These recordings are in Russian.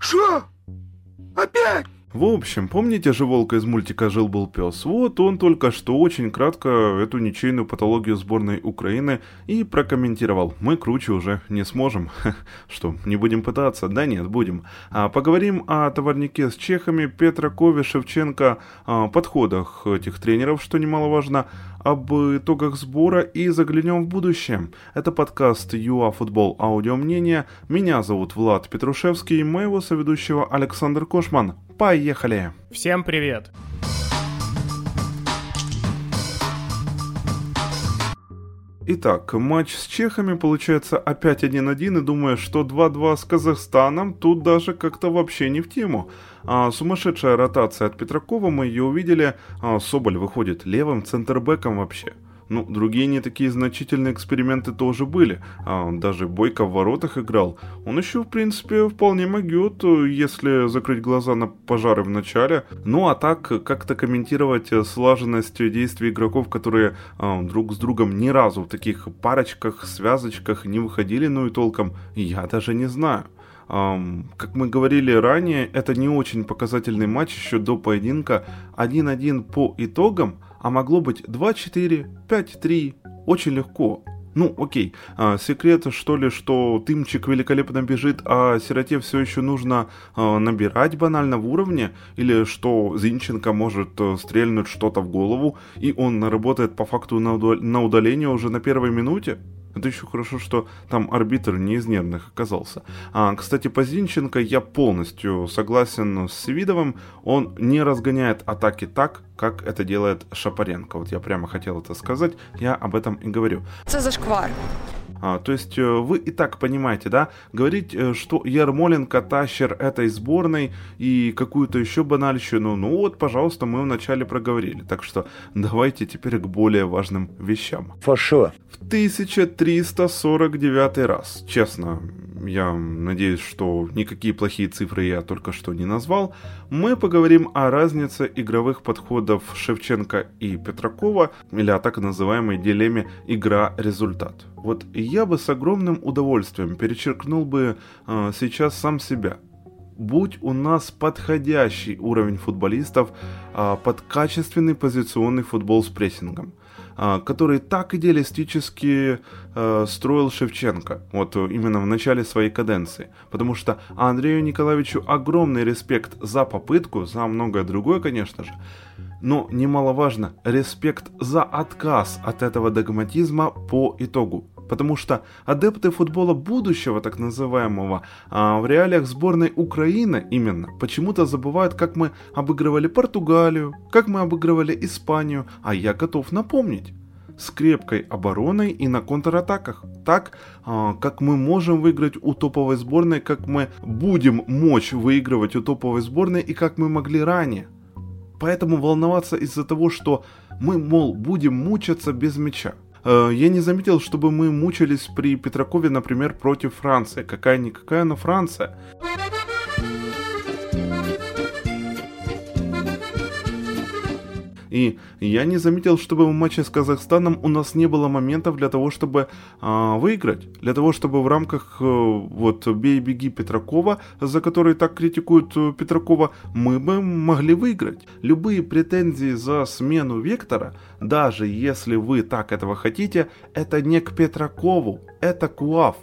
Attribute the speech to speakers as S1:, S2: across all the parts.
S1: Что? Опять?
S2: В общем, помните же волка из мультика «Жил-был пес»? Вот он только что очень кратко эту ничейную патологию сборной Украины и прокомментировал. Мы круче уже не сможем. Что, не будем пытаться? Да нет, будем. А поговорим о товарнике с чехами, Петракове, Шевченко, о подходах этих тренеров, что немаловажно, об итогах сбора и заглянем в будущее. Это подкаст ЮА Футбол Аудио Мнение. Меня зовут Влад Петрушевский, моего соведущего Александр Кошман. Поехали!
S3: Всем привет!
S2: Итак, матч с чехами получается опять 1-1, и думаю, что 2-2 с Казахстаном тут даже как-то вообще не в тему. А, сумасшедшая ротация от Петракова, мы ее увидели, а, Соболь выходит левым центрбеком вообще. Ну, другие не такие значительные эксперименты тоже были. А, даже Бойко в воротах играл. Он еще, в принципе, вполне могет, если закрыть глаза на пожары в начале. Ну, а так, как-то комментировать слаженность действий игроков, которые а, друг с другом ни разу в таких парочках, связочках не выходили, ну и толком, я даже не знаю. Как мы говорили ранее, это не очень показательный матч еще до поединка. 1-1 по итогам – а могло быть 2-4, 5-3, очень легко. Ну, окей, а, секрет, что ли, что Тымчик великолепно бежит, а Сироте все еще нужно а, набирать банально в уровне, или что Зинченко может а, стрельнуть что-то в голову, и он работает по факту на, на удаление уже на первой минуте? Это еще хорошо, что там арбитр не из нервных оказался. А, кстати, по Зинченко я полностью согласен с Свидовым. Он не разгоняет атаки так, как это делает Шапаренко. Вот я прямо хотел это сказать, я об этом и говорю.
S4: Это зашквар.
S2: А, то есть э, вы и так понимаете, да, говорить, э, что Ермоленко тащер этой сборной и какую-то еще банальщину, ну вот, пожалуйста, мы вначале проговорили. Так что давайте теперь к более важным вещам.
S1: For sure.
S2: В 1349 раз, честно, я надеюсь, что никакие плохие цифры я только что не назвал, мы поговорим о разнице игровых подходов Шевченко и Петракова, или о так называемой дилемме «игра-результат». Вот я бы с огромным удовольствием перечеркнул бы э, сейчас сам себя. Будь у нас подходящий уровень футболистов э, под качественный позиционный футбол с прессингом – а, который так идеалистически э, строил Шевченко, вот именно в начале своей каденции. Потому что Андрею Николаевичу огромный респект за попытку, за многое другое, конечно же, но немаловажно респект за отказ от этого догматизма по итогу. Потому что адепты футбола будущего, так называемого, а, в реалиях сборной Украины именно, почему-то забывают, как мы обыгрывали Португалию, как мы обыгрывали Испанию, а я готов напомнить с крепкой обороной и на контратаках. Так, а, как мы можем выиграть у топовой сборной, как мы будем мочь выигрывать у топовой сборной и как мы могли ранее. Поэтому волноваться из-за того, что мы, мол, будем мучаться без мяча. Э, я не заметил, чтобы мы мучились при Петракове, например, против Франции. Какая-никакая, но Франция. И я не заметил, чтобы в матче с Казахстаном у нас не было моментов для того, чтобы а, выиграть. Для того, чтобы в рамках а, вот «Бей-беги» Петракова, за который так критикуют э, Петракова, мы бы могли выиграть. Любые претензии за смену вектора, даже если вы так этого хотите, это не к Петракову, это к УАФ.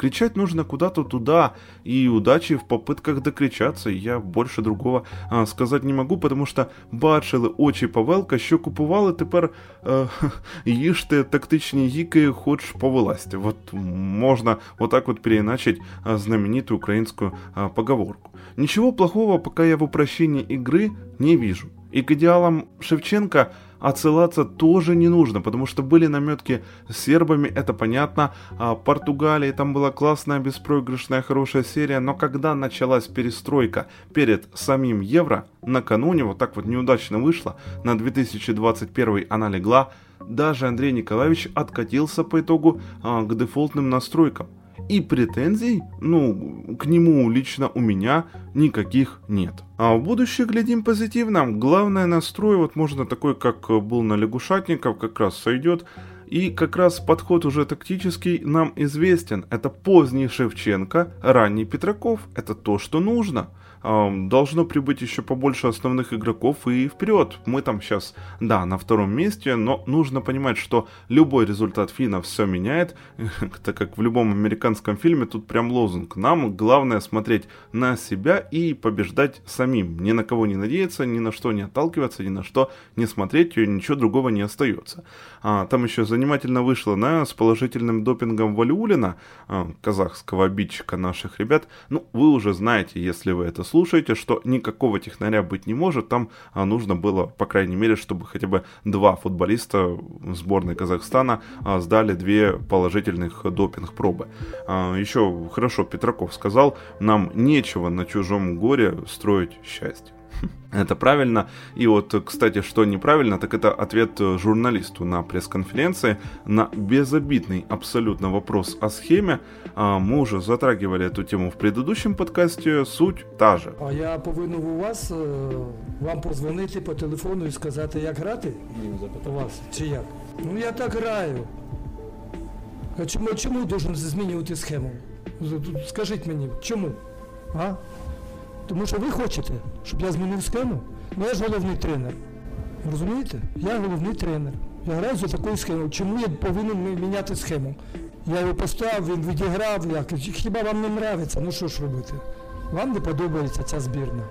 S2: Кричать нужно куда-то туда, и удачи в попытках докричаться. Я больше другого а, сказать не могу, потому що бачили очі Павелка, що купували тепер е, їжте тактичні гіки, хоч повилазьте. Вот можно вот так вот переиначить а, знаменитую украинскую а, поговорку. Ничего плохого, пока я в упрощении игры не вижу. И к идеалам Шевченко – отсылаться тоже не нужно, потому что были наметки с сербами, это понятно. А Португалии там была классная, беспроигрышная, хорошая серия, но когда началась перестройка перед самим Евро, накануне, вот так вот неудачно вышло, на 2021 она легла, даже Андрей Николаевич откатился по итогу а, к дефолтным настройкам. И претензий, ну, к нему лично у меня никаких нет. А в будущее глядим позитивно. Главное настрой, вот можно такой, как был на лягушатников, как раз сойдет. И как раз подход уже тактический нам известен. Это поздний Шевченко, ранний Петраков. Это то, что нужно должно прибыть еще побольше основных игроков и вперед. Мы там сейчас, да, на втором месте, но нужно понимать, что любой результат финнов все меняет, так как в любом американском фильме тут прям лозунг. Нам главное смотреть на себя и побеждать самим. Ни на кого не надеяться, ни на что не отталкиваться, ни на что не смотреть, и ничего другого не остается. А, там еще занимательно вышло, на с положительным допингом Валиулина, а, казахского обидчика наших ребят. Ну, вы уже знаете, если вы это слушаете, что никакого технаря быть не может. Там а, нужно было, по крайней мере, чтобы хотя бы два футболиста сборной Казахстана а, сдали две положительных допинг-пробы. А, еще хорошо Петраков сказал, нам нечего на чужом горе строить счастье Это правильно. И вот, кстати, что неправильно, так это ответ журналисту на пресс-конференции на безобидный абсолютно вопрос о схеме. А, мы уже затрагивали эту тему в предыдущем подкасте. Суть та же.
S3: А я повинен у вас вам позвонити по телефону і сказати, як грати? У вас чи як? Ну я так граю. А чому, чому должен змінювати схему? Скажіть мені, чому? А? Тому що ви хочете, щоб я змінив схему? Ну я ж головний тренер. Розумієте? Я головний тренер. Я граю за такою схемою. Чому я повинен міняти схему? Я його поставив, він відіграв. Як. Хіба вам не подобається? Ну що ж робити? Вам не подобається ця збірна.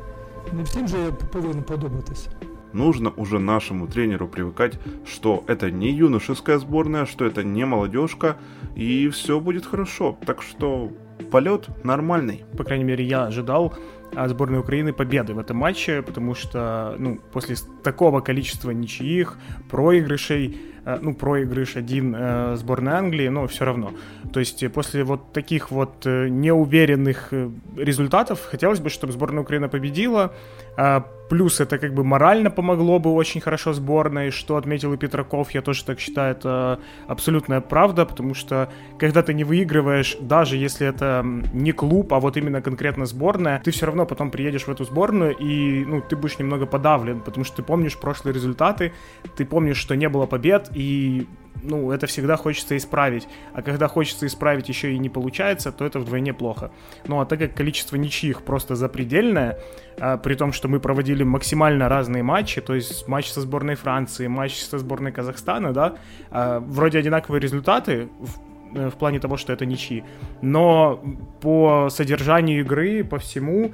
S3: Не всім же я повинен подобатися.
S2: Нужно уже нашему тренеру привыкать, что это не юношеская сборная, что это не молодежка, и все будет хорошо. Так что полет нормальный.
S4: По крайней мере, я ожидал от сборной Украины победы в этом матче, потому что, ну, после такого количества ничьих, проигрышей, э, ну, проигрыш один э, сборной Англии, но все равно. То есть после вот таких вот э, неуверенных результатов хотелось бы, чтобы сборная Украины победила, а, плюс это как бы морально помогло бы очень хорошо сборной, что отметил и Петраков, я тоже так считаю, это абсолютная правда, потому что когда ты не выигрываешь, даже если это не клуб, а вот именно конкретно сборная, ты все равно потом приедешь в эту сборную и, ну, ты будешь немного подавлен, потому что ты помнишь прошлые результаты, ты помнишь, что не было побед, и ну, это всегда хочется исправить. А когда хочется исправить еще и не получается, то это вдвойне плохо. Ну, а так как количество ничьих просто запредельное, а, при том, что мы проводили максимально разные матчи, то есть матч со сборной Франции, матч со сборной Казахстана, да, а, вроде одинаковые результаты, в, э, в плане того, что это ничьи, но по содержанию игры, по всему,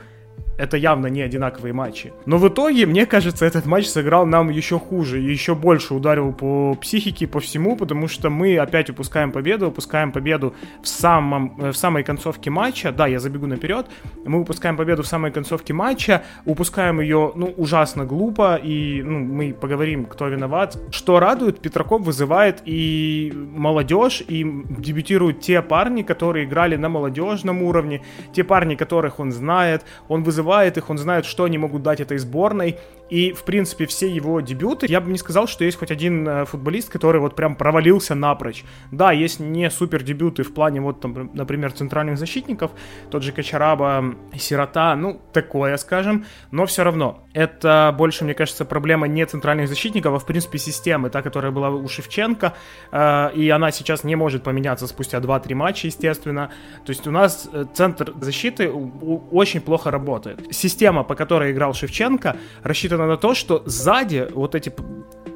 S4: это явно не одинаковые матчи. Но в итоге, мне кажется, этот матч сыграл нам еще хуже, еще больше ударил по психике, по всему, потому что мы опять упускаем победу, упускаем победу в, самом, э, в самой концовке матча. Да, я забегу наперед. Мы упускаем победу в самой концовке матча, упускаем ее, ну, ужасно глупо, и, ну, мы поговорим, кто виноват. Что радует, Петраков вызывает и молодежь, и дебютируют те парни, которые играли на молодежном уровне, те парни, которых он знает, он вызывает их, он знает, что они могут дать этой сборной. И, в принципе, все его дебюты, я бы не сказал, что есть хоть один э, футболист, который вот прям провалился напрочь. Да, есть не супер дебюты в плане, вот, там, например, центральных защитников, тот же Качараба, Сирота, ну, такое, скажем, но все равно. Это больше, мне кажется, проблема не центральных защитников, а, в принципе, системы, та, которая была у Шевченко, э, и она сейчас не может поменяться спустя 2-3 матча, естественно. То есть у нас э, центр защиты очень плохо работает. Система, по которой играл Шевченко, рассчитана на то, что сзади вот эти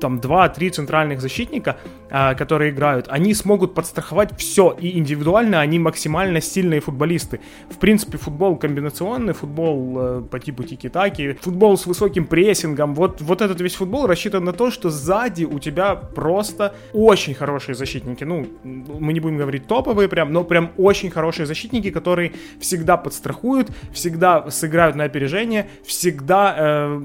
S4: там 2-3 центральных защитника, а, которые играют, они смогут подстраховать все, и индивидуально они максимально сильные футболисты. В принципе, футбол комбинационный, футбол э, по типу тики-таки, футбол с высоким прессингом, вот, вот этот весь футбол рассчитан на то, что сзади у тебя просто очень хорошие защитники. Ну, мы не будем говорить топовые прям, но прям очень хорошие защитники, которые всегда подстрахуют, всегда сыграют на опережение, всегда э,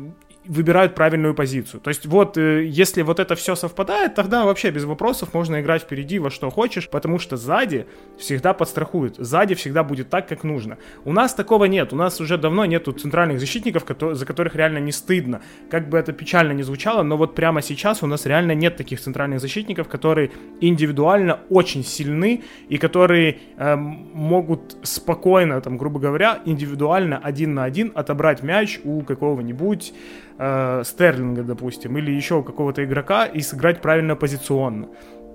S4: выбирают правильную позицию. То есть вот, э, если вот это все совпадает, тогда вообще без вопросов можно играть впереди во что хочешь, потому что сзади всегда подстрахуют, сзади всегда будет так, как нужно. У нас такого нет, у нас уже давно нету центральных защитников, за которых реально не стыдно. Как бы это печально не звучало, но вот прямо сейчас у нас реально нет таких центральных защитников, которые индивидуально очень сильны и которые э, могут спокойно, там, грубо говоря, индивидуально один на один отобрать мяч у какого-нибудь э, Стерлинга, допустим, или еще какого-то игрока и сыграть правильно позиционно.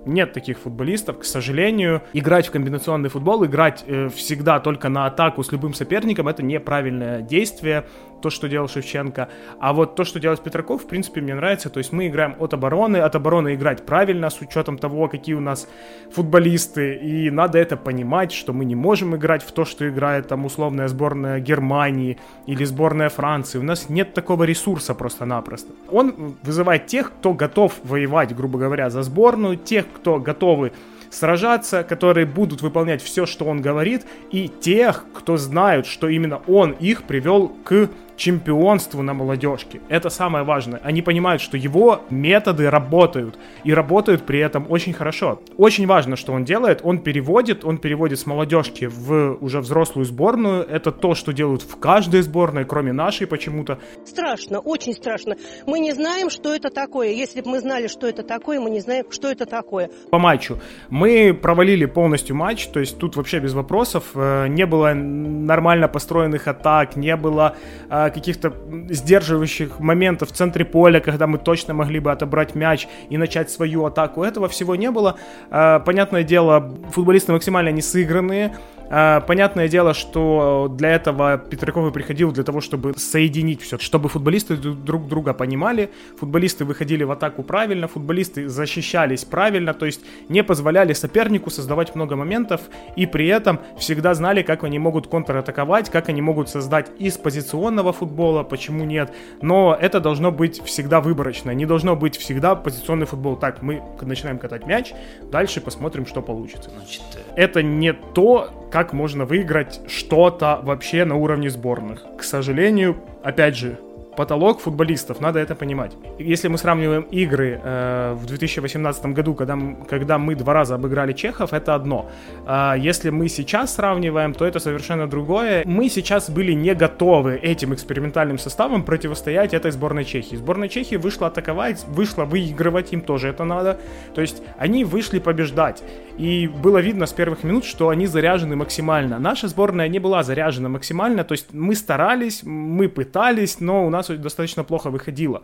S4: Нет таких футболистов, к сожалению. Играть в комбинационный футбол, играть э, всегда только на атаку с любым соперником, это неправильное действие, то, что делал Шевченко. А вот то, что делает Петраков, в принципе, мне нравится. То есть мы играем от обороны, от обороны играть правильно, с учетом того, какие у нас футболисты. И надо это понимать, что мы не можем играть в то, что играет там условная сборная Германии или сборная Франции. У нас нет такого ресурса просто-напросто. Он вызывает тех, кто готов воевать, грубо говоря, за сборную, тех, кто готовы сражаться, которые будут выполнять все, что он говорит, и тех, кто знают, что именно он их привел к чемпионству на молодежке. Это самое важное. Они понимают, что его методы работают. И работают при этом очень хорошо. Очень важно, что он делает. Он переводит, он переводит с молодежки в уже взрослую сборную. Это то, что делают в каждой сборной, кроме нашей почему-то.
S5: Страшно, очень страшно. Мы не знаем, что это такое. Если бы мы знали, что это такое, мы не знаем, что это такое.
S4: По матчу. Мы провалили полностью матч, то есть тут вообще без вопросов. Э, не было нормально построенных атак, не было э, каких-то сдерживающих моментов в центре поля, когда мы точно могли бы отобрать мяч и начать свою атаку. Этого всего не было. А, понятное дело, футболисты максимально не сыгранные. А, понятное дело, что для этого Петраков и приходил для того, чтобы соединить все, чтобы футболисты друг друга понимали, футболисты выходили в атаку правильно, футболисты защищались правильно, то есть не позволяли сопернику создавать много моментов и при этом всегда знали, как они могут контратаковать, как они могут создать из позиционного футбола, почему нет, но это должно быть всегда выборочно, не должно быть всегда позиционный футбол. Так, мы начинаем катать мяч, дальше посмотрим, что получится. Значит, э, это не то, как можно выиграть что-то вообще на уровне сборных. К сожалению, опять же, потолок футболистов, надо это понимать. Если мы сравниваем игры э, в 2018 году, когда, когда мы два раза обыграли чехов, это одно. А если мы сейчас сравниваем, то это совершенно другое. Мы сейчас были не готовы этим экспериментальным составом противостоять этой сборной Чехии. Сборная Чехии вышла атаковать, вышла выигрывать, им тоже это надо. То есть они вышли побеждать. И было видно с первых минут, что они заряжены максимально. Наша сборная не была заряжена максимально, то есть мы старались, мы пытались, но у нас достаточно плохо выходило.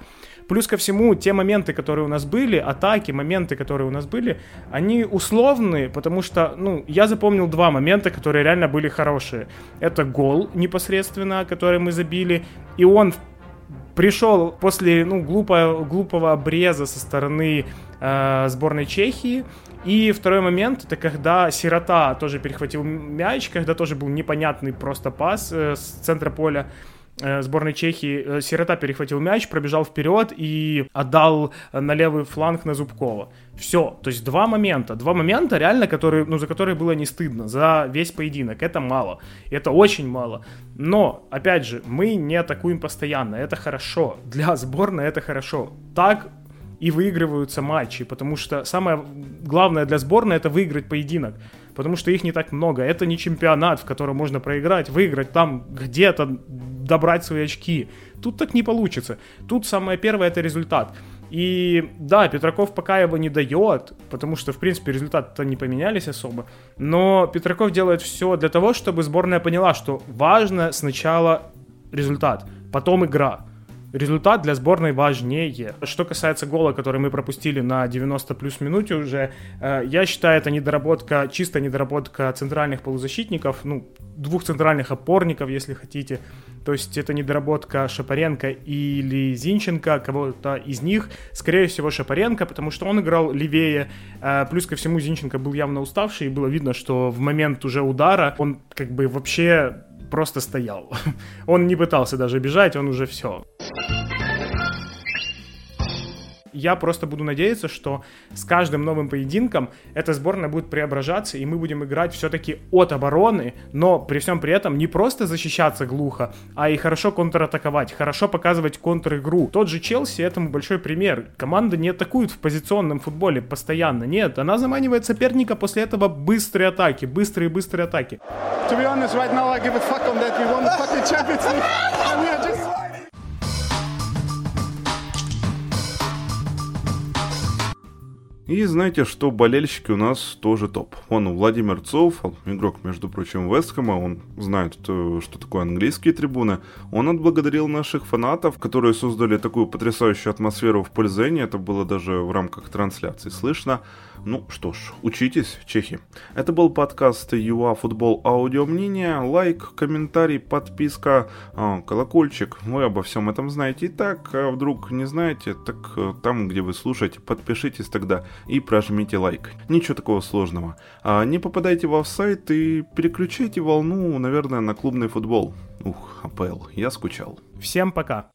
S4: Плюс ко всему, те моменты, которые у нас были, атаки, моменты, которые у нас были, они условные, потому что, ну, я запомнил два момента, которые реально были хорошие. Это гол непосредственно, который мы забили, и он пришел после ну, глупого, глупого обреза со стороны э, сборной Чехии, и второй момент, это когда Сирота тоже перехватил мяч, когда тоже был непонятный просто пас э, с центра поля э, сборной Чехии. Э, Сирота перехватил мяч, пробежал вперед и отдал на левый фланг на Зубкова. Все, то есть два момента. Два момента реально, которые, ну, за которые было не стыдно за весь поединок. Это мало. Это очень мало. Но, опять же, мы не атакуем постоянно. Это хорошо. Для сборной это хорошо. Так и выигрываются матчи, потому что самое главное для сборной это выиграть поединок, потому что их не так много. Это не чемпионат, в котором можно проиграть, выиграть там где-то, добрать свои очки. Тут так не получится. Тут самое первое это результат. И да, Петраков пока его не дает, потому что, в принципе, результаты-то не поменялись особо. Но Петраков делает все для того, чтобы сборная поняла, что важно сначала результат, потом игра результат для сборной важнее. Что касается гола, который мы пропустили на 90 плюс минуте уже, э, я считаю, это недоработка, чисто недоработка центральных полузащитников, ну, двух центральных опорников, если хотите. То есть это недоработка Шапаренко или Зинченко, кого-то из них. Скорее всего, Шапаренко, потому что он играл левее. Э, плюс ко всему, Зинченко был явно уставший, и было видно, что в момент уже удара он как бы вообще просто стоял. Он не пытался даже бежать, он уже все я просто буду надеяться, что с каждым новым поединком эта сборная будет преображаться, и мы будем играть все-таки от обороны, но при всем при этом не просто защищаться глухо, а и хорошо контратаковать, хорошо показывать контр-игру. Тот же Челси этому большой пример. Команда не атакует в позиционном футболе постоянно, нет, она заманивает соперника после этого быстрые атаки, быстрые-быстрые атаки. To be honest, right now I give a fuck on that. We won the fucking Champions League. And we are just...
S2: И знаете, что болельщики у нас тоже топ. Вон Владимир Цов, игрок, между прочим, Вестхэма, он знает, что такое английские трибуны. Он отблагодарил наших фанатов, которые создали такую потрясающую атмосферу в Пользене. Это было даже в рамках трансляции слышно. Ну что ж, учитесь, чехи. Это был подкаст ЮА Футбол Аудио Мнение. Лайк, комментарий, подписка, а, колокольчик. Вы обо всем этом знаете. И так, а вдруг не знаете, так э, там, где вы слушаете, подпишитесь тогда и прожмите лайк. Ничего такого сложного. А не попадайте в офсайт и переключайте волну, наверное, на клубный футбол. Ух, АПЛ, я скучал.
S4: Всем пока.